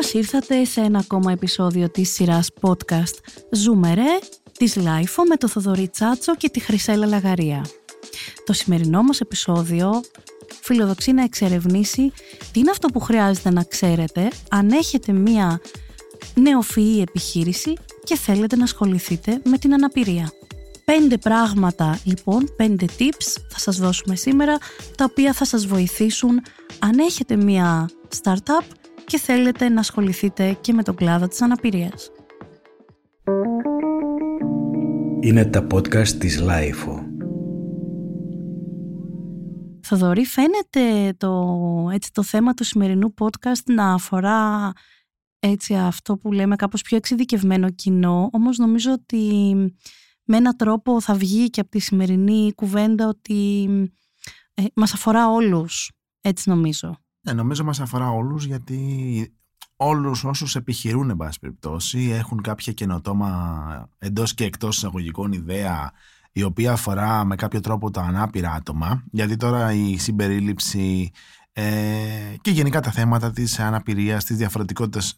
Καλώς ήρθατε σε ένα ακόμα επεισόδιο της σειράς podcast «Ζούμε ρε» της LiFO με το Θοδωρή Τσάτσο και τη Χρυσέλλα Λαγαρία. Το σημερινό μας επεισόδιο φιλοδοξεί να εξερευνήσει τι είναι αυτό που χρειάζεται να ξέρετε αν έχετε μία νεοφυή επιχείρηση και θέλετε να ασχοληθείτε με την αναπηρία. Πέντε πράγματα λοιπόν, πέντε tips θα σας δώσουμε σήμερα τα οποία θα σας βοηθήσουν αν έχετε μία startup και θέλετε να ασχοληθείτε και με τον κλάδο της αναπηρίας. Είναι τα podcast της Lifeo. Θοδωρή, φαίνεται το, έτσι, το θέμα του σημερινού podcast να αφορά έτσι, αυτό που λέμε κάπως πιο εξειδικευμένο κοινό, όμως νομίζω ότι με έναν τρόπο θα βγει και από τη σημερινή κουβέντα ότι ε, μας αφορά όλους, έτσι νομίζω. Ναι, νομίζω μας αφορά όλους γιατί όλους όσους επιχειρούν εν πάση περιπτώσει έχουν κάποια καινοτόμα εντός και εκτός εισαγωγικών ιδέα η οποία αφορά με κάποιο τρόπο τα ανάπηρα άτομα γιατί τώρα η συμπερίληψη ε, και γενικά τα θέματα της αναπηρίας, της διαφορετικότητας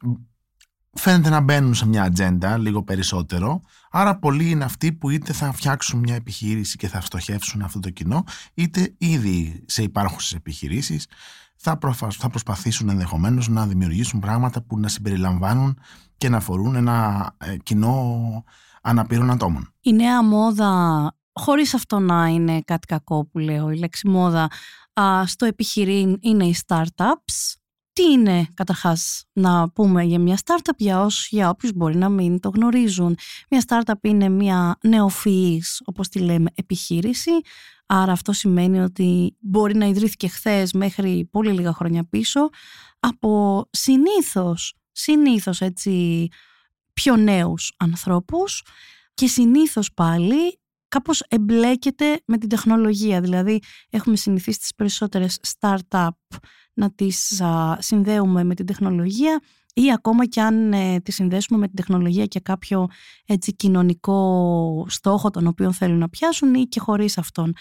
φαίνεται να μπαίνουν σε μια ατζέντα λίγο περισσότερο. Άρα πολλοί είναι αυτοί που είτε θα φτιάξουν μια επιχείρηση και θα στοχεύσουν αυτό το κοινό, είτε ήδη σε υπάρχουσες επιχειρήσεις θα, θα προσπαθήσουν ενδεχομένως να δημιουργήσουν πράγματα που να συμπεριλαμβάνουν και να αφορούν ένα ε, κοινό αναπήρων ατόμων. Η νέα μόδα, χωρίς αυτό να είναι κάτι κακό που λέω, η λέξη μόδα, στο επιχειρήν είναι οι startups τι είναι καταρχάς να πούμε για μια startup για όσους, για όποιους μπορεί να μην το γνωρίζουν. Μια startup είναι μια νεοφυής, όπως τη λέμε, επιχείρηση. Άρα αυτό σημαίνει ότι μπορεί να ιδρύθηκε χθες μέχρι πολύ λίγα χρόνια πίσω από συνήθως, συνήθως έτσι πιο νέους ανθρώπους και συνήθως πάλι κάπως εμπλέκεται με την τεχνολογία. Δηλαδή έχουμε συνηθίσει τις περισσότερες startup να τις συνδέουμε με την τεχνολογία ή ακόμα και αν ε, τις συνδέσουμε με την τεχνολογία και κάποιο έτσι, κοινωνικό στόχο τον οποίο θέλουν να πιάσουν ή και χωρίς αυτόν.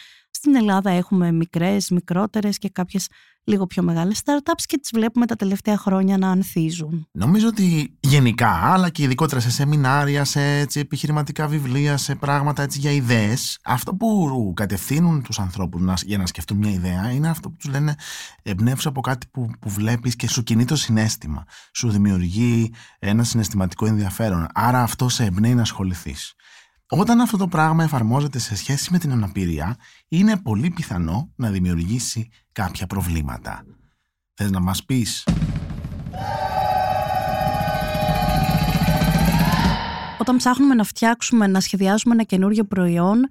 Στην Ελλάδα έχουμε μικρές, μικρότερες και κάποιες λίγο πιο μεγάλες startups και τις βλέπουμε τα τελευταία χρόνια να ανθίζουν. Νομίζω ότι γενικά, αλλά και ειδικότερα σε σεμινάρια, σε έτσι, επιχειρηματικά βιβλία, σε πράγματα έτσι, για ιδέες, αυτό που κατευθύνουν τους ανθρώπους να, για να σκεφτούν μια ιδέα είναι αυτό που τους λένε εμπνεύσει από κάτι που, που βλέπεις και σου κινεί το συνέστημα. Σου δημιουργεί ένα συναισθηματικό ενδιαφέρον. Άρα αυτό σε εμπνέει να ασχοληθείς. Όταν αυτό το πράγμα εφαρμόζεται σε σχέση με την αναπηρία, είναι πολύ πιθανό να δημιουργήσει κάποια προβλήματα. Θες να μας πεις; Όταν ψάχνουμε να φτιάξουμε, να σχεδιάσουμε ένα καινούριο προϊόν,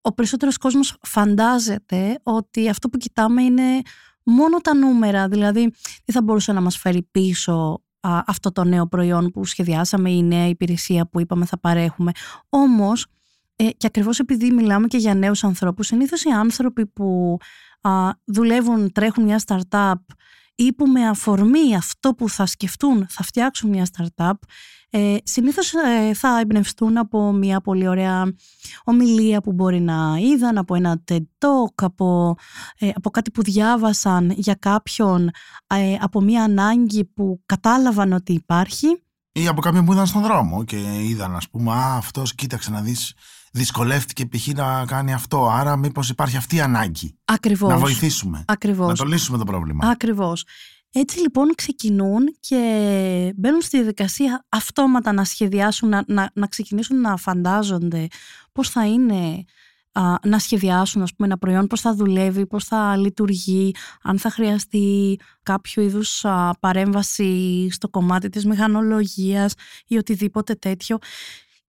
ο περισσότερος κόσμος φαντάζεται ότι αυτό που κοιτάμε είναι μόνο τα νούμερα, δηλαδή τι θα μπορούσε να μας φέρει πίσω αυτό το νέο προϊόν που σχεδιάσαμε, η νέα υπηρεσία που είπαμε θα παρέχουμε. Όμως, ε, και ακριβώς επειδή μιλάμε και για νέους ανθρώπους, συνήθως οι άνθρωποι που α, δουλεύουν, τρέχουν μια startup ή που με αφορμή αυτό που θα σκεφτούν θα φτιάξουν μια startup, ε, συνήθως ε, θα εμπνευστούν από μια πολύ ωραία ομιλία που μπορεί να είδαν, από ένα TED Talk, από, ε, από κάτι που διάβασαν για κάποιον, ε, από μια ανάγκη που κατάλαβαν ότι υπάρχει. Ή από κάποιον που ήταν στον δρόμο και είδαν, ας πούμε, α, αυτός κοίταξε να δεις δυσκολεύτηκε π.χ. να κάνει αυτό. Άρα, μήπως υπάρχει αυτή η ανάγκη. Ακριβώς. Να βοηθήσουμε. Ακριβώς. Να το λύσουμε το πρόβλημα. Ακριβώς. Έτσι λοιπόν ξεκινούν και μπαίνουν στη διαδικασία αυτόματα να σχεδιάσουν, να, να, να ξεκινήσουν να φαντάζονται πώς θα είναι να σχεδιάσουν ας πούμε, ένα προϊόν, πώς θα δουλεύει, πώς θα λειτουργεί, αν θα χρειαστεί κάποιο είδους παρέμβαση στο κομμάτι της μηχανολογίας ή οτιδήποτε τέτοιο.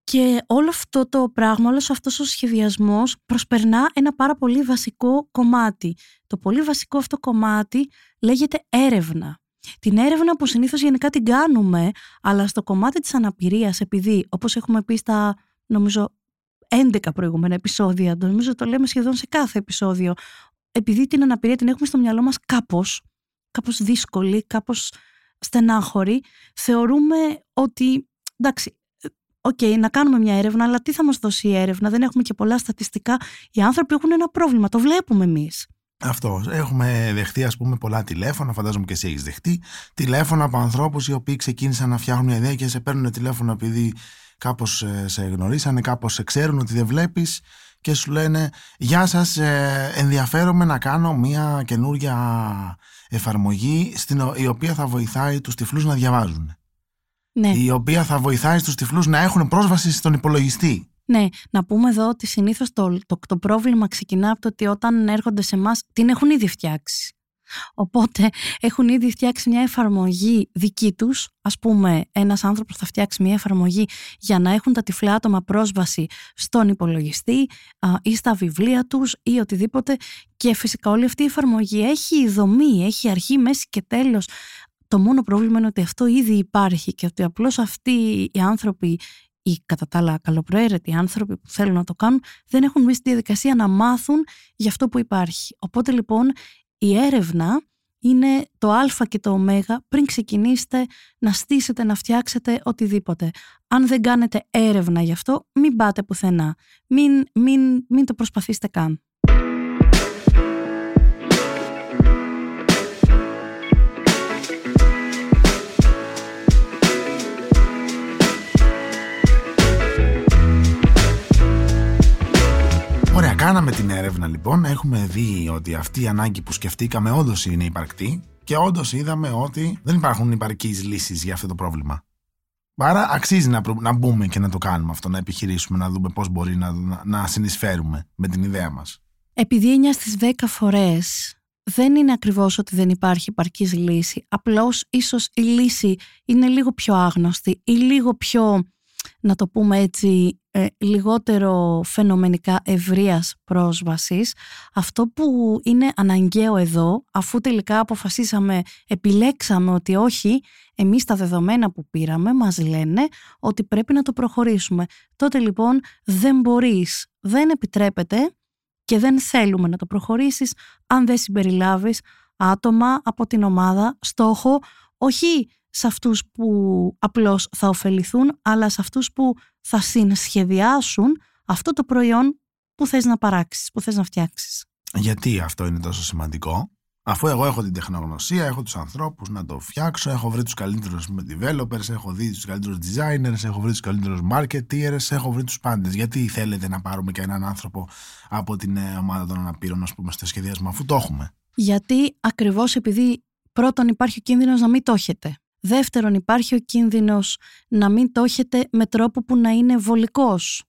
Και όλο αυτό το πράγμα, όλος αυτός ο σχεδιασμός προσπερνά ένα πάρα πολύ βασικό κομμάτι. Το πολύ βασικό αυτό κομμάτι λέγεται έρευνα. Την έρευνα που συνήθως γενικά την κάνουμε, αλλά στο κομμάτι της αναπηρίας, επειδή όπως έχουμε πει στα νομίζω 11 προηγούμενα επεισόδια, το νομίζω το λέμε σχεδόν σε κάθε επεισόδιο, επειδή την αναπηρία την έχουμε στο μυαλό μας κάπως, κάπως δύσκολη, κάπως στενάχωρη, θεωρούμε ότι εντάξει, OK, okay, να κάνουμε μια έρευνα, αλλά τι θα μας δώσει η έρευνα, δεν έχουμε και πολλά στατιστικά. Οι άνθρωποι έχουν ένα πρόβλημα, το βλέπουμε εμείς. Αυτό. Έχουμε δεχτεί, ας πούμε, πολλά τηλέφωνα. Φαντάζομαι και εσύ έχεις δεχτεί. Τηλέφωνα από ανθρώπους οι οποίοι ξεκίνησαν να φτιάχνουν μια ιδέα και σε παίρνουν τηλέφωνο επειδή κάπως ε, σε γνωρίσανε, κάπως σε ξέρουν ότι δεν βλέπεις και σου λένε Γεια σας, ε, ενδιαφέρομαι να κάνω μια καινούρια εφαρμογή στην, η οποία θα βοηθάει τους τυφλούς να διαβάζουν. Ναι. Η οποία θα βοηθάει στους τυφλούς να έχουν πρόσβαση στον υπολογιστή. Ναι, να πούμε εδώ ότι συνήθως το, το, το πρόβλημα ξεκινά από το ότι όταν έρχονται σε εμάς την έχουν ήδη φτιάξει. Οπότε έχουν ήδη φτιάξει μια εφαρμογή δική τους. Ας πούμε ένας άνθρωπος θα φτιάξει μια εφαρμογή για να έχουν τα τυφλά άτομα πρόσβαση στον υπολογιστή α, ή στα βιβλία τους ή οτιδήποτε. Και φυσικά όλη αυτή η εφαρμογή έχει δομή, έχει αρχή, μέση και τέλος. Το μόνο πρόβλημα είναι ότι αυτό ήδη υπάρχει και ότι απλώς αυτοί οι άνθρωποι οι κατά τα άλλα καλοπροαίρετοι άνθρωποι που θέλουν να το κάνουν δεν έχουν μπει στη διαδικασία να μάθουν για αυτό που υπάρχει. Οπότε λοιπόν η έρευνα είναι το α και το ω πριν ξεκινήσετε να στήσετε, να φτιάξετε οτιδήποτε. Αν δεν κάνετε έρευνα γι' αυτό, μην πάτε πουθενά. Μην, μην, μην το προσπαθήσετε καν. Κάναμε την έρευνα λοιπόν, έχουμε δει ότι αυτή η ανάγκη που σκεφτήκαμε όντως είναι υπαρκτή και όντως είδαμε ότι δεν υπάρχουν υπαρκείς λύσεις για αυτό το πρόβλημα. Άρα αξίζει να, να μπούμε και να το κάνουμε αυτό, να επιχειρήσουμε, να δούμε πώς μπορεί να, να, να συνεισφέρουμε με την ιδέα μας. Επειδή 9 στις 10 φορές δεν είναι ακριβώς ότι δεν υπάρχει υπαρκής λύση, απλώς ίσως η λύση είναι λίγο πιο άγνωστη ή λίγο πιο να το πούμε έτσι, ε, λιγότερο φαινομενικά ευρείας πρόσβασης. Αυτό που είναι αναγκαίο εδώ, αφού τελικά αποφασίσαμε, επιλέξαμε ότι όχι, εμείς τα δεδομένα που πήραμε μας λένε ότι πρέπει να το προχωρήσουμε. Τότε λοιπόν δεν μπορείς, δεν επιτρέπεται και δεν θέλουμε να το προχωρήσεις αν δεν συμπεριλάβεις άτομα από την ομάδα στόχο όχι σε αυτούς που απλώς θα ωφεληθούν, αλλά σε αυτούς που θα συνσχεδιάσουν αυτό το προϊόν που θες να παράξεις, που θες να φτιάξεις. Γιατί αυτό είναι τόσο σημαντικό; Αφού εγώ έχω την τεχνογνωσία, έχω τους ανθρώπους να το φτιάξω, έχω βρει τους καλύτερους developers, έχω δει τους καλύτερους designers, έχω βρει τους καλύτερους marketeers, έχω βρει τους πάντες. Γιατί θέλετε να πάρουμε και έναν άνθρωπο από την ε, ομάδα των αναπήρων, ας πούμε, στο σχεδιασμό, αφού το έχουμε; Γιατί ακριβώς επειδή πρώτον υπάρχει ο κίνδυνος να μην το έχετε. Δεύτερον, υπάρχει ο κίνδυνος να μην το έχετε με τρόπο που να είναι βολικός.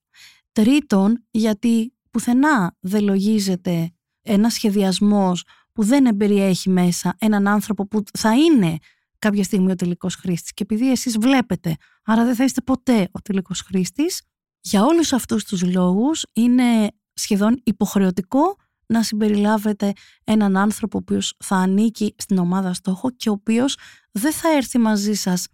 Τρίτον, γιατί πουθενά δεν λογίζεται ένα σχεδιασμός που δεν εμπεριέχει μέσα έναν άνθρωπο που θα είναι κάποια στιγμή ο τελικός χρήστης. Και επειδή εσείς βλέπετε, άρα δεν θα είστε ποτέ ο τελικός χρήστης, για όλους αυτούς τους λόγους είναι σχεδόν υποχρεωτικό να συμπεριλάβετε έναν άνθρωπο ο οποίος θα ανήκει στην ομάδα στόχο και ο οποίος δεν θα έρθει μαζί σας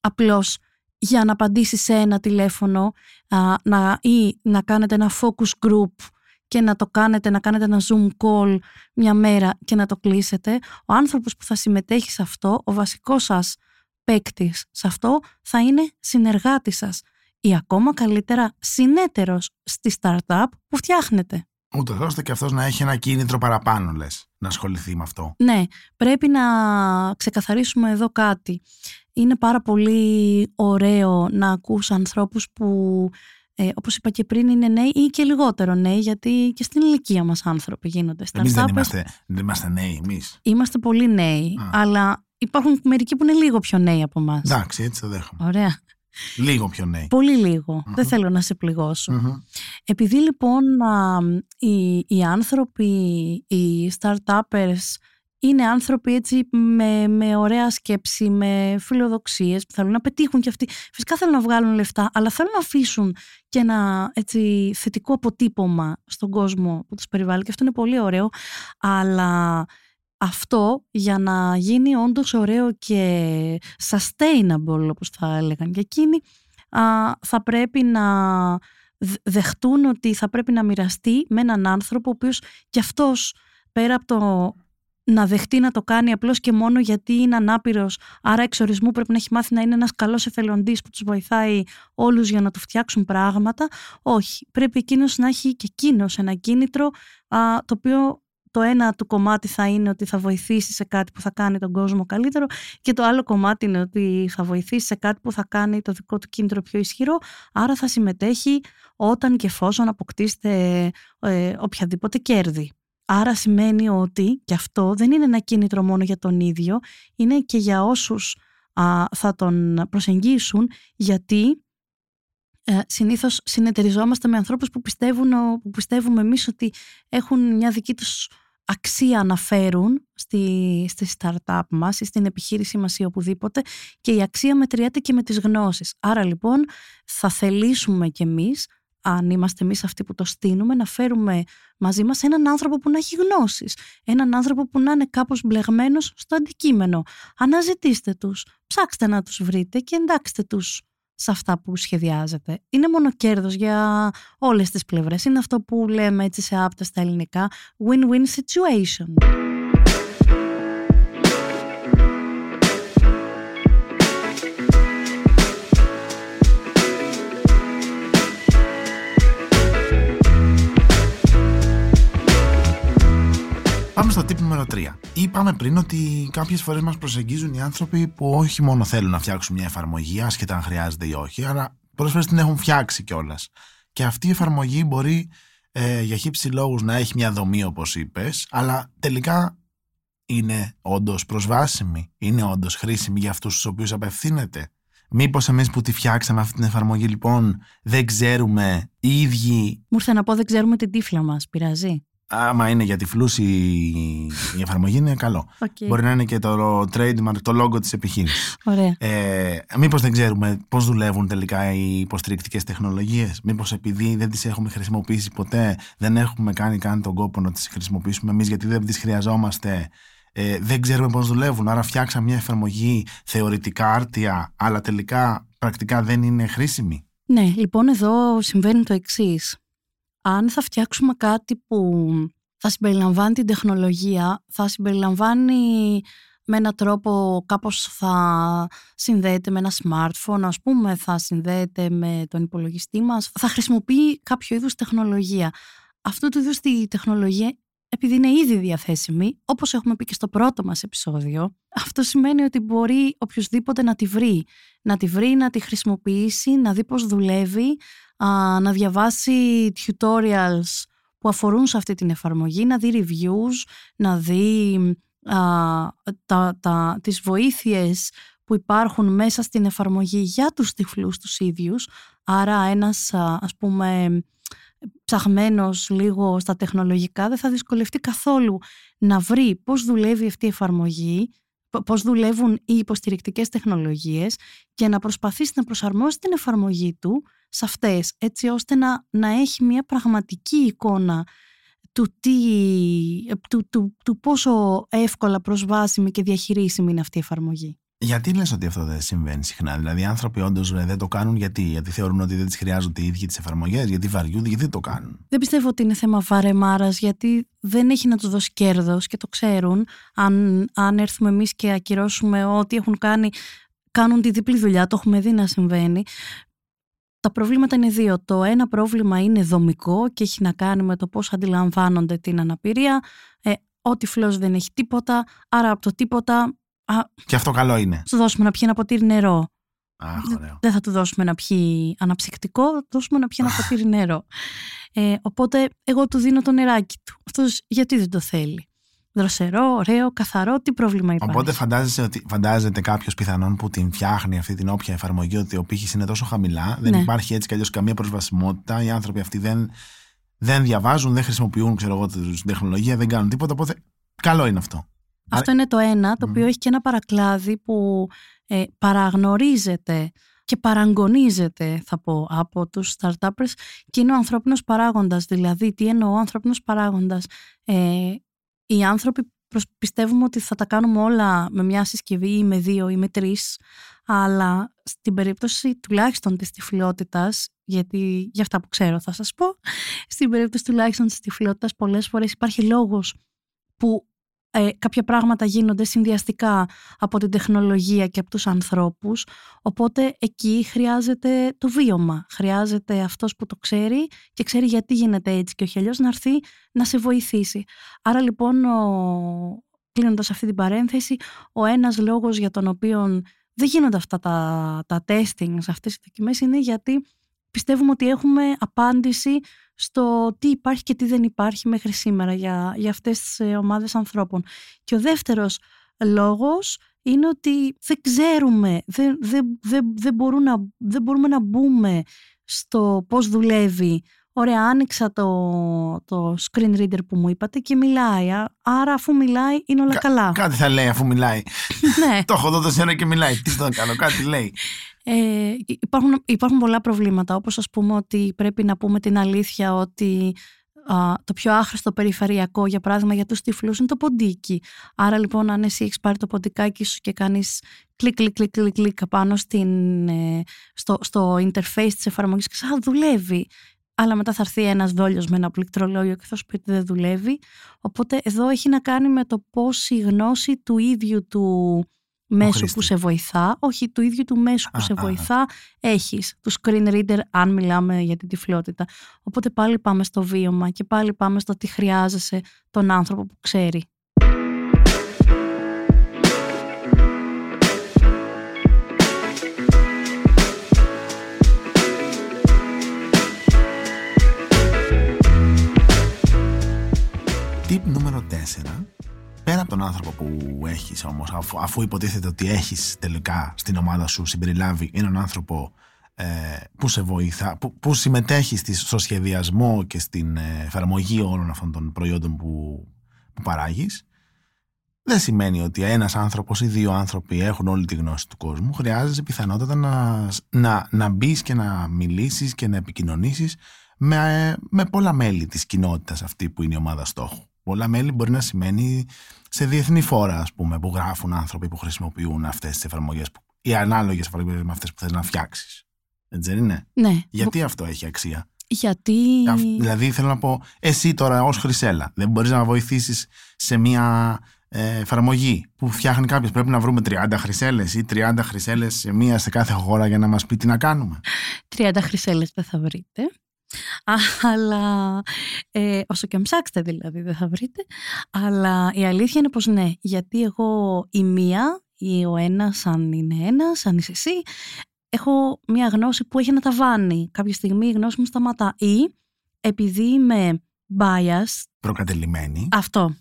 απλώς για να απαντήσει σε ένα τηλέφωνο α, να, ή να κάνετε ένα focus group και να το κάνετε, να κάνετε ένα zoom call μια μέρα και να το κλείσετε. Ο άνθρωπος που θα συμμετέχει σε αυτό, ο βασικός σας παίκτη σε αυτό θα είναι συνεργάτης σας ή ακόμα καλύτερα συνέτερος στη startup που φτιάχνετε. Ούτως ώστε και αυτός να έχει ένα κίνητρο παραπάνω, λες, να ασχοληθεί με αυτό. Ναι, πρέπει να ξεκαθαρίσουμε εδώ κάτι. Είναι πάρα πολύ ωραίο να ακούς ανθρώπους που, ε, όπως είπα και πριν, είναι νέοι ή και λιγότερο νέοι, γιατί και στην ηλικία μας άνθρωποι γίνονται. Εμείς δεν είμαστε, δεν είμαστε νέοι, εμείς. Είμαστε πολύ νέοι, αλλά υπάρχουν μερικοί που είναι λίγο πιο νέοι από εμάς. Εντάξει, έτσι το δέχομαι. Ωραία. Λίγο πιο νέοι. Πολύ Δεν θέλω να σε πληγωσω Επειδή λοιπόν οι, οι άνθρωποι, οι start-upers είναι άνθρωποι έτσι με, με ωραία σκέψη, με φιλοδοξίες που θέλουν να πετύχουν και αυτοί. Φυσικά θέλουν να βγάλουν λεφτά, αλλά θέλουν να αφήσουν και ένα έτσι, θετικό αποτύπωμα στον κόσμο που τους περιβάλλει και αυτό είναι πολύ ωραίο. Αλλά αυτό για να γίνει όντως ωραίο και sustainable όπως θα έλεγαν και εκείνοι θα πρέπει να δεχτούν ότι θα πρέπει να μοιραστεί με έναν άνθρωπο ο οποίος κι αυτός πέρα από το να δεχτεί να το κάνει απλώς και μόνο γιατί είναι ανάπηρος άρα εξορισμού πρέπει να έχει μάθει να είναι ένας καλός εθελοντής που τους βοηθάει όλους για να του φτιάξουν πράγματα όχι, πρέπει εκείνος να έχει και εκείνος ένα κίνητρο το οποίο το ένα του κομμάτι θα είναι ότι θα βοηθήσει σε κάτι που θα κάνει τον κόσμο καλύτερο και το άλλο κομμάτι είναι ότι θα βοηθήσει σε κάτι που θα κάνει το δικό του κίνητρο πιο ισχυρό, άρα θα συμμετέχει όταν και εφόσον αποκτήσετε ε, οποιαδήποτε κέρδη. Άρα σημαίνει ότι και αυτό δεν είναι ένα κίνητρο μόνο για τον ίδιο, είναι και για όσους θα τον προσεγγίσουν, γιατί ε, συνήθως συνεταιριζόμαστε με ανθρώπους που, πιστεύουν, που πιστεύουμε εμείς ότι έχουν μια δική τους αξία να φέρουν στη, στη startup μας ή στην επιχείρησή μας ή οπουδήποτε και η αξία μετριέται και με τις γνώσεις. Άρα λοιπόν θα θελήσουμε κι εμείς αν είμαστε εμείς αυτοί που το στείλουμε, να φέρουμε μαζί μας έναν άνθρωπο που να έχει γνώσεις, έναν άνθρωπο που να είναι κάπως μπλεγμένος στο αντικείμενο. Αναζητήστε τους, ψάξτε να τους βρείτε και εντάξτε τους σε αυτά που σχεδιάζετε. Είναι μόνο κέρδος για όλες τις πλευρές. Είναι αυτό που λέμε έτσι σε άπτα στα ελληνικά win-win situation. Πάμε στο τύπο νούμερο 3. Είπαμε πριν ότι κάποιες φορές μας προσεγγίζουν οι άνθρωποι που όχι μόνο θέλουν να φτιάξουν μια εφαρμογή, άσχετα αν χρειάζεται ή όχι, αλλά πολλέ φορέ την έχουν φτιάξει κιόλας. Και αυτή η εφαρμογή μπορεί ε, για χύψη λόγους να έχει μια δομή όπως είπες, αλλά τελικά είναι όντως προσβάσιμη, είναι όντως χρήσιμη για αυτούς τους οποίους απευθύνεται. Μήπως εμείς που τη φτιάξαμε αυτή την εφαρμογή, λοιπόν, δεν ξέρουμε οι ίδιοι. Μου ήρθε να πω, δεν ξέρουμε την τύφλα μας. Πειράζει άμα είναι για τυφλούς η, η εφαρμογή είναι καλό. Okay. Μπορεί να είναι και το trademark, το logo της επιχείρησης. Ωραία. Ε, μήπως δεν ξέρουμε πώς δουλεύουν τελικά οι υποστηρικτικές τεχνολογίες; Μήπως επειδή δεν τις έχουμε χρησιμοποιήσει ποτέ, δεν έχουμε κάνει καν τον κόπο να τις χρησιμοποιήσουμε εμείς γιατί δεν τις χρειαζόμαστε. Ε, δεν ξέρουμε πώς δουλεύουν. Άρα φτιάξαμε μια εφαρμογή θεωρητικά άρτια, αλλά τελικά πρακτικά δεν είναι χρήσιμη. Ναι, λοιπόν εδώ συμβαίνει το εξής αν θα φτιάξουμε κάτι που θα συμπεριλαμβάνει την τεχνολογία, θα συμπεριλαμβάνει με έναν τρόπο κάπως θα συνδέεται με ένα smartphone, ας πούμε, θα συνδέεται με τον υπολογιστή μας, θα χρησιμοποιεί κάποιο είδους τεχνολογία. Αυτό το είδους τη τεχνολογία, επειδή είναι ήδη διαθέσιμη, όπως έχουμε πει και στο πρώτο μας επεισόδιο, αυτό σημαίνει ότι μπορεί οποιοδήποτε να τη βρει, να τη βρει, να τη χρησιμοποιήσει, να δει πώς δουλεύει, να διαβάσει tutorials που αφορούν σε αυτή την εφαρμογή, να δει reviews, να δει α, τα, τα, τις βοήθειες που υπάρχουν μέσα στην εφαρμογή για τους τυφλούς τους ίδιους. Άρα ένας ας πούμε ψαχμένος λίγο στα τεχνολογικά δεν θα δυσκολευτεί καθόλου να βρει πώς δουλεύει αυτή η εφαρμογή, πώς δουλεύουν οι υποστηρικτικές τεχνολογίες και να προσπαθήσει να προσαρμόσει την εφαρμογή του σε αυτές, έτσι ώστε να, να έχει μια πραγματική εικόνα του, τι, του, του, του πόσο εύκολα προσβάσιμη και διαχειρίσιμη είναι αυτή η εφαρμογή. Γιατί λες ότι αυτό δεν συμβαίνει συχνά, Δηλαδή, οι άνθρωποι όντως δεν το κάνουν γιατί, γιατί θεωρούν ότι δεν τις χρειάζονται οι ίδιοι τις εφαρμογές, γιατί βαριούνται, γιατί δεν το κάνουν; Δεν πιστεύω ότι είναι θέμα βαρεμάρας, γιατί δεν έχει να τους δώσει κέρδος και το ξέρουν. Αν, αν έρθουμε εμείς και ακυρώσουμε ό,τι έχουν κάνει, κάνουν τη διπλή δουλειά, το έχουμε δει να συμβαίνει. Τα προβλήματα είναι δύο. Το ένα πρόβλημα είναι δομικό και έχει να κάνει με το πώς αντιλαμβάνονται την αναπηρία. Ε, ο τυφλός δεν έχει τίποτα, άρα από το τίποτα... Α, και αυτό καλό είναι. Σου δώσουμε να πιει ένα ποτήρι νερό. Αχ, Δεν θα του δώσουμε να πιει αναψυκτικό, θα του δώσουμε να πιει ένα ποτήρι νερό. Ε, οπότε εγώ του δίνω το νεράκι του. Αυτός γιατί δεν το θέλει; Δροσερό, ωραίο, καθαρό, τι πρόβλημα υπάρχει; Οπότε φαντάζεσαι ότι, φαντάζεται κάποιος πιθανόν που την φτιάχνει αυτή την όποια εφαρμογή ότι ο πύχης είναι τόσο χαμηλά, δεν ναι. υπάρχει έτσι κι αλλιώς καμία προσβασιμότητα, οι άνθρωποι αυτοί δεν, δεν διαβάζουν, δεν χρησιμοποιούν ξέρω εγώ, την τεχνολογία, δεν κάνουν τίποτα. Οπότε καλό είναι αυτό. Αυτό είναι το ένα, το οποίο έχει και ένα παρακλάδι που ε, παραγνωρίζεται και παραγωνίζεται, θα πω, από τους startupers και είναι ο ανθρώπινος παράγοντας. Δηλαδή, τι εννοώ ο ανθρώπινος παράγοντας. Ε, οι άνθρωποι πιστεύουμε ότι θα τα κάνουμε όλα με μια συσκευή ή με δύο ή με τρεις αλλά στην περίπτωση τουλάχιστον της τυφλότητας γιατί για αυτά που ξέρω θα σας πω στην περίπτωση τουλάχιστον της τυφλότητας πολλές φορές υπάρχει λόγος που ε, κάποια πράγματα γίνονται συνδυαστικά από την τεχνολογία και από τους ανθρώπους, οπότε εκεί χρειάζεται το βίωμα, χρειάζεται αυτός που το ξέρει και ξέρει γιατί γίνεται έτσι και όχι αλλιώς να έρθει να σε βοηθήσει. Άρα λοιπόν, ο... κλείνοντας αυτή την παρένθεση, ο ένας λόγος για τον οποίο δεν γίνονται αυτά τα, τα testing σε αυτές τις δοκιμές είναι γιατί πιστεύουμε ότι έχουμε απάντηση στο τι υπάρχει και τι δεν υπάρχει μέχρι σήμερα για, για αυτές τις ε, ομάδες ανθρώπων. Και ο δεύτερος λόγος είναι ότι δεν ξέρουμε, δεν, δεν, δεν, δεν, να, δεν μπορούμε να μπούμε στο πώς δουλεύει. Ωραία, άνοιξα το, το screen reader που μου είπατε και μιλάει. Άρα αφού μιλάει είναι όλα καλά. Κάτι θα λέει αφού μιλάει. ναι. το έχω δω τόση ώρα και μιλάει. Τι θα κάνω, κάτι λέει. Ε, υπάρχουν, υπάρχουν πολλά προβλήματα, όπως ας πούμε ότι πρέπει να πούμε την αλήθεια ότι το πιο άχρηστο περιφερειακό, για παράδειγμα για τους τυφλούς, είναι το ποντίκι. Άρα λοιπόν αν εσύ έχεις πάρει το ποντικάκι σου και κάνεις κλικ, κλικ, κλικ, κλικ, κλικ πάνω στην, ε, στο, στο interface της εφαρμογής και σου δουλεύει. Αλλά μετά θα έρθει ένας δόλιος με ένα πληκτρολόγιο και θα σου πει ότι δεν δουλεύει. Οπότε εδώ έχει να κάνει με το πώς η γνώση του ίδιου του μέσου που σε βοηθά, όχι του ίδιου του μέσου που σε βοηθά, έχεις του screen reader αν μιλάμε για την τυφλότητα. Οπότε πάλι πάμε στο βίωμα και πάλι πάμε στο τι χρειάζεσαι τον άνθρωπο που ξέρει. Tip νούμερο 4 πέρα από τον άνθρωπο που έχεις όμως αφού, αφού υποτίθεται ότι έχεις τελικά στην ομάδα σου συμπεριλάβει έναν άνθρωπο ε, που σε βοηθά, που, που συμμετέχει στο σχεδιασμό και στην ε, εφαρμογή όλων αυτών των προϊόντων που, που παράγεις δεν σημαίνει ότι ένας άνθρωπος ή δύο άνθρωποι έχουν όλη τη γνώση του κόσμου. Χρειάζεται πιθανότατα να, να, να μπεις και να μιλήσεις και να επικοινωνήσεις με, με πολλά μέλη της κοινότητας αυτή που είναι η ομάδα στόχου Πολλά μέλη μπορεί να σημαίνει σε διεθνή φόρα, ας πούμε, που γράφουν άνθρωποι που χρησιμοποιούν αυτές τις εφαρμογές, οι ανάλογες εφαρμογές με αυτές που θες να φτιάξεις. Έτσι δεν είναι; Ναι. Γιατί αυτό έχει αξία; Γιατί. Δηλαδή, θέλω να πω, εσύ τώρα ως Χρυσέλα, δεν μπορείς να βοηθήσεις σε μια ε, εφαρμογή που φτιάχνει κάποιος; Πρέπει να βρούμε 30 χρυσέλες ή 30 χρυσέλες σε μία σε κάθε χώρα για να μας πει τι να κάνουμε. 30 χρυσέλες δεν θα βρείτε αλλά ε, όσο και αν ψάξετε δηλαδή δεν θα βρείτε. Αλλά η αλήθεια είναι πως ναι γιατί εγώ η μία ή ο ένας αν είναι ένας, αν είσαι εσύ έχω μια γνώση που έχει να τα βάνει. Κάποια στιγμή η γνώση μου σταματά. Ή επειδή είμαι biased. Προκατελημένη. Αυτό,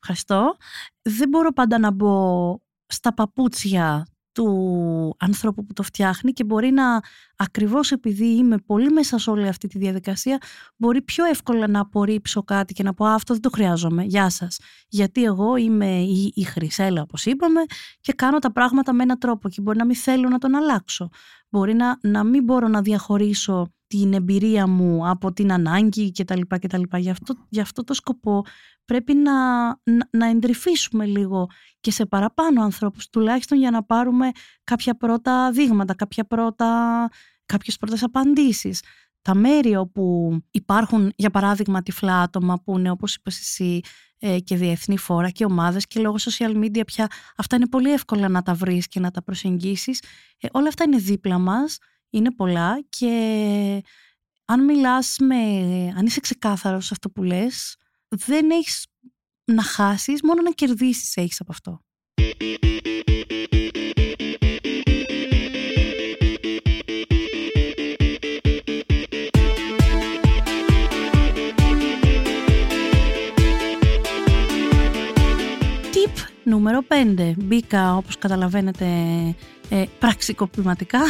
ευχαριστώ. Δεν μπορώ πάντα να μπω στα παπούτσια του ανθρώπου που το φτιάχνει και μπορεί να ακριβώς επειδή είμαι πολύ μέσα σε όλη αυτή τη διαδικασία μπορεί πιο εύκολα να απορρίψω κάτι και να πω αυτό δεν το χρειάζομαι, γεια σας γιατί εγώ είμαι η, η Χρυσέλα όπως είπαμε και κάνω τα πράγματα με έναν τρόπο και μπορεί να μην θέλω να τον αλλάξω μπορεί να, να μην μπορώ να διαχωρίσω την εμπειρία μου από την ανάγκη κτλ. κτλ. Γι, αυτό, γι' αυτό το σκοπό πρέπει να, να, να εντρυφήσουμε λίγο και σε παραπάνω ανθρώπους, τουλάχιστον για να πάρουμε κάποια πρώτα δείγματα, κάποια πρώτα, κάποιες πρώτες απαντήσεις. Τα μέρη όπου υπάρχουν, για παράδειγμα, τυφλά άτομα που είναι, όπως είπες εσύ, ε, και διεθνή φόρα και ομάδες και λόγω social media πια αυτά είναι πολύ εύκολα να τα βρεις και να τα προσεγγίσεις. Ε, όλα αυτά είναι δίπλα μας, είναι πολλά και αν μιλάς με, αν είσαι ξεκάθαρος σε αυτό που λες, δεν έχεις να χάσεις, μόνο να κερδίσεις έχεις από αυτό. Tip νούμερο 5. Μπήκα, όπως καταλαβαίνετε, ε, πραξικοπηματικά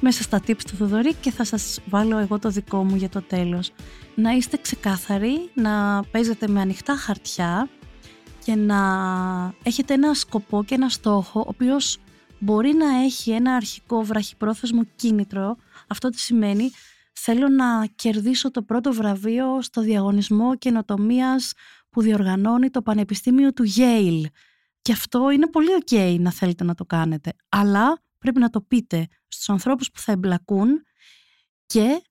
μέσα στα tips του Θοδωρή και θα σας βάλω εγώ το δικό μου για το τέλος. Να είστε ξεκάθαροι, να παίζετε με ανοιχτά χαρτιά και να έχετε ένα σκοπό και ένα στόχο ο οποίος μπορεί να έχει ένα αρχικό βραχυπρόθεσμο κίνητρο. Αυτό τι σημαίνει θέλω να κερδίσω το πρώτο βραβείο στο διαγωνισμό καινοτομίας που διοργανώνει το Πανεπιστήμιο του Yale. Και αυτό είναι πολύ ok να θέλετε να το κάνετε. Αλλά πρέπει να το πείτε στους ανθρώπους που θα εμπλακούν και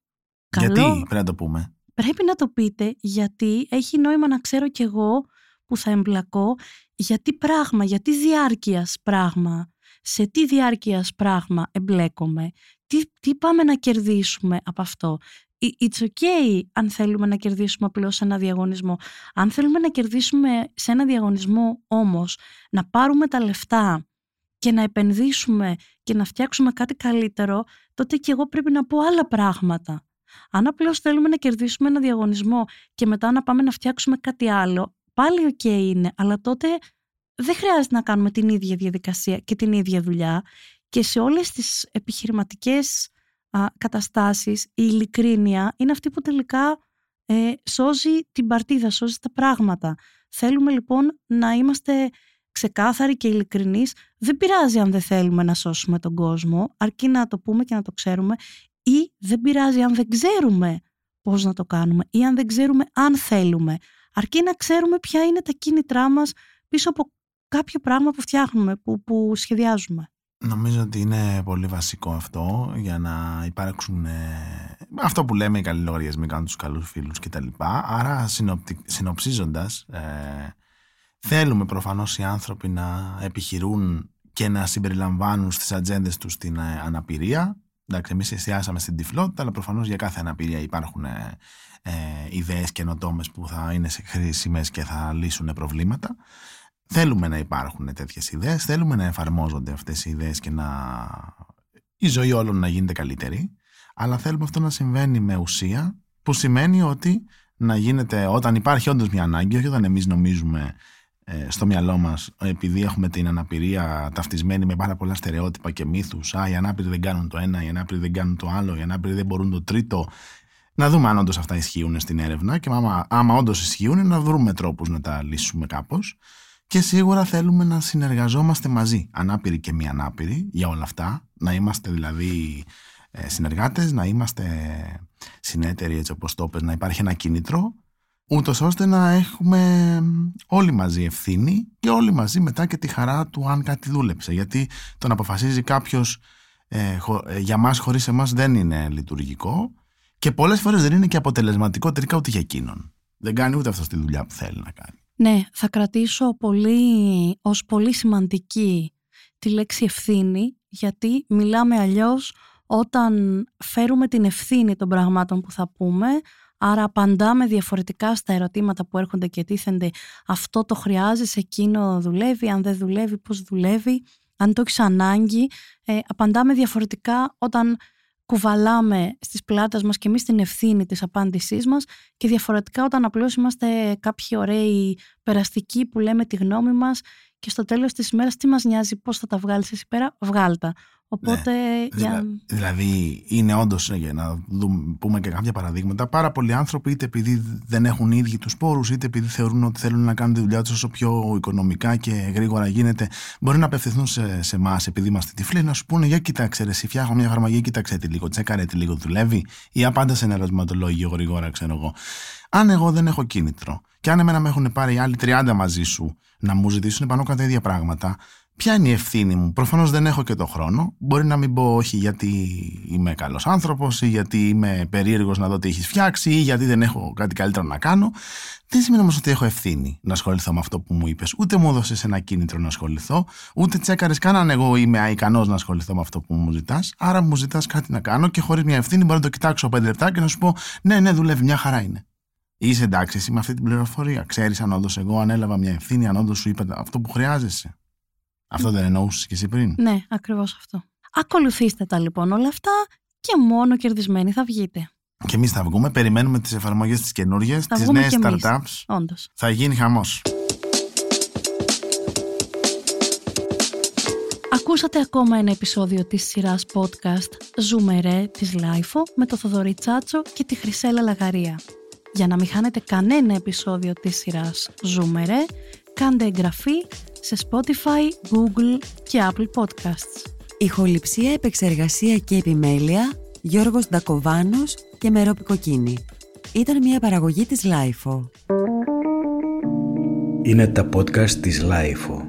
καλό... Γιατί πρέπει να το πούμε; Πρέπει να το πείτε γιατί έχει νόημα να ξέρω κι εγώ που θα εμπλακώ, για τι πράγμα, για τι διάρκειας πράγμα, σε τι διάρκειας πράγμα εμπλέκομαι, τι, τι πάμε να κερδίσουμε από αυτό. It's okay αν θέλουμε να κερδίσουμε απλώς σε ένα διαγωνισμό. Αν θέλουμε να κερδίσουμε σε ένα διαγωνισμό όμως, να πάρουμε τα λεφτά και να επενδύσουμε και να φτιάξουμε κάτι καλύτερο, τότε και εγώ πρέπει να πω άλλα πράγματα. Αν απλώς θέλουμε να κερδίσουμε ένα διαγωνισμό και μετά να πάμε να φτιάξουμε κάτι άλλο, πάλι οκ είναι, αλλά τότε δεν χρειάζεται να κάνουμε την ίδια διαδικασία και την ίδια δουλειά και σε όλες τις επιχειρηματικές α, καταστάσεις η ειλικρίνεια είναι αυτή που τελικά ε, σώζει την παρτίδα, σώζει τα πράγματα. Θέλουμε λοιπόν να είμαστε ξεκάθαροι και ειλικρινείς. Δεν πειράζει αν δεν θέλουμε να σώσουμε τον κόσμο, αρκεί να το πούμε και να το ξέρουμε ή δεν πειράζει αν δεν ξέρουμε πώς να το κάνουμε ή αν δεν ξέρουμε αν θέλουμε. Αρκεί να ξέρουμε ποια είναι τα κίνητρά μας πίσω από κάποιο πράγμα που φτιάχνουμε, που, που σχεδιάζουμε. Νομίζω ότι είναι πολύ βασικό αυτό για να υπάρξουν ε, αυτό που λέμε οι καλοί λογαριασμοί κάνουν τους καλούς φίλους κτλ. Άρα συνοπτι, συνοψίζοντας ε, θέλουμε προφανώς οι άνθρωποι να επιχειρούν και να συμπεριλαμβάνουν στις ατζέντες τους την ε, αναπηρία. Εντάξει, εμείς εστιάσαμε στην τυφλότητα, αλλά προφανώς για κάθε αναπηρία υπάρχουν ε, ε, ιδέες καινοτόμες που θα είναι χρήσιμες και θα λύσουν προβλήματα. Θέλουμε να υπάρχουν τέτοιες ιδέες, θέλουμε να εφαρμόζονται αυτές οι ιδέες και να η ζωή όλων να γίνεται καλύτερη, αλλά θέλουμε αυτό να συμβαίνει με ουσία, που σημαίνει ότι να γίνεται όταν υπάρχει όντως μια ανάγκη, όχι όταν εμείς νομίζουμε ε, στο μυαλό μας, επειδή έχουμε την αναπηρία ταυτισμένη με πάρα πολλά στερεότυπα και μύθους. Α, οι ανάπηροι δεν κάνουν το ένα, οι ανάπηροι δεν κάνουν το άλλο, οι ανάπηροι δεν μπορούν το τρίτο. Να δούμε αν όντως αυτά ισχύουν στην έρευνα και άμα, άμα όντως ισχύουν, να βρούμε τρόπους να τα λύσουμε κάπως. Και σίγουρα θέλουμε να συνεργαζόμαστε μαζί, ανάπηροι και μη ανάπηροι, για όλα αυτά. Να είμαστε δηλαδή ε, συνεργάτες, να είμαστε συνέτεροι έτσι όπως το πες, να υπάρχει ένα κίνητρο, ούτως ώστε να έχουμε όλοι μαζί ευθύνη και όλοι μαζί μετά και τη χαρά του αν κάτι δούλεψε. Γιατί το να αποφασίζει κάποιος ε, ε, για μας χωρίς εμάς δεν είναι λειτουργικό και πολλές φορές δεν είναι και αποτελεσματικό τελικά ούτε για εκείνον. Δεν κάνει ούτε αυτός τη δουλειά που θέλει να κάνει. Ναι, θα κρατήσω πολύ, ως πολύ σημαντική τη λέξη ευθύνη, γιατί μιλάμε αλλιώς όταν φέρουμε την ευθύνη των πραγμάτων που θα πούμε, άρα απαντάμε διαφορετικά στα ερωτήματα που έρχονται και τίθενται αυτό το χρειάζεσαι, εκείνο δουλεύει, αν δεν δουλεύει, πώς δουλεύει, αν το έχεις ανάγκη. Ε, απαντάμε διαφορετικά όταν κουβαλάμε στις πλάτες μας και εμείς την ευθύνη της απάντησής μας και διαφορετικά όταν απλώς είμαστε κάποιοι ωραίοι περαστικοί που λέμε τη γνώμη μας και στο τέλος της ημέρας τι μας νοιάζει πώς θα τα βγάλεις εσύ πέρα, βγάλτα. Οπότε. Ναι. Για... Δηλαδή, είναι όντως, ε, για να δούμε, πούμε και κάποια παραδείγματα, πάρα πολλοί άνθρωποι, είτε επειδή δεν έχουν οι ίδιοι τους πόρους, είτε επειδή θεωρούν ότι θέλουν να κάνουν τη δουλειά τους όσο πιο οικονομικά και γρήγορα γίνεται, μπορεί να απευθυνθούν σε, σε εμάς, επειδή είμαστε τυφλοί, να σου πούνε: Για κοίταξε, ρε, εσύ φτιάχνω μια εφαρμογή, κοίταξε τη λίγο, τσέκαρε τη λίγο, δουλεύει, ή απάντα σε ένα ερωτηματολόγιο γρήγορα, ξέρω εγώ. Αν εγώ δεν έχω κίνητρο, και αν εμένα με έχουν πάρει οι άλλοι 30 μαζί σου να μου ζητήσουν πάνω κατά ίδια πράγματα, Ποια είναι η ευθύνη μου; Προφανώς δεν έχω και το χρόνο. Μπορεί να μην πω όχι γιατί είμαι καλός άνθρωπος ή γιατί είμαι περίεργος να δω τι έχεις φτιάξει ή γιατί δεν έχω κάτι καλύτερο να κάνω. Δεν σημαίνει όμως ότι έχω ευθύνη να ασχοληθώ με αυτό που μου είπες. Ούτε μου έδωσες ένα κίνητρο να ασχοληθώ, ούτε τσέκαρες καν αν εγώ είμαι ικανός να ασχοληθώ με αυτό που μου ζητάς. Άρα μου ζητάς κάτι να κάνω και χωρίς μια ευθύνη μπορώ να το κοιτάξω πέντε λεπτά και να σου πω: Ναι, ναι, δουλεύει, μια χαρά είναι. Είσαι εντάξει εσύ με αυτή την πληροφορία; Ξέρεις αν όντως εγώ ανέλαβα μια ευθύνη, αν όντως σου είπα αυτό που χρειάζεσαι; Αυτό δεν εννοούσες και εσύ πριν; Ναι, ακριβώς αυτό. Ακολουθήστε τα λοιπόν όλα αυτά και μόνο κερδισμένοι θα βγείτε. Και εμείς θα βγούμε. Περιμένουμε τις εφαρμογές τις καινούριε, τις νέες startups. Όντως. Θα γίνει χαμός. Ακούσατε ακόμα ένα επεισόδιο της σειράς podcast «Ζούμε ρε» της LiFO με το Θοδωρή Τσάτσο και τη Χρυσέλα Λαγαρία. Για να μην χάνετε κανένα επεισόδιο της σειράς «Ζούμε ρε», κάντε εγγραφή σε Spotify, Google και Apple Podcasts. Ηχοληψία, επεξεργασία και επιμέλεια Γιώργος Ντακοβάνος και Μερόπη Κοκκίνη. Ήταν μια παραγωγή της LiFO. Είναι τα podcast της LiFO.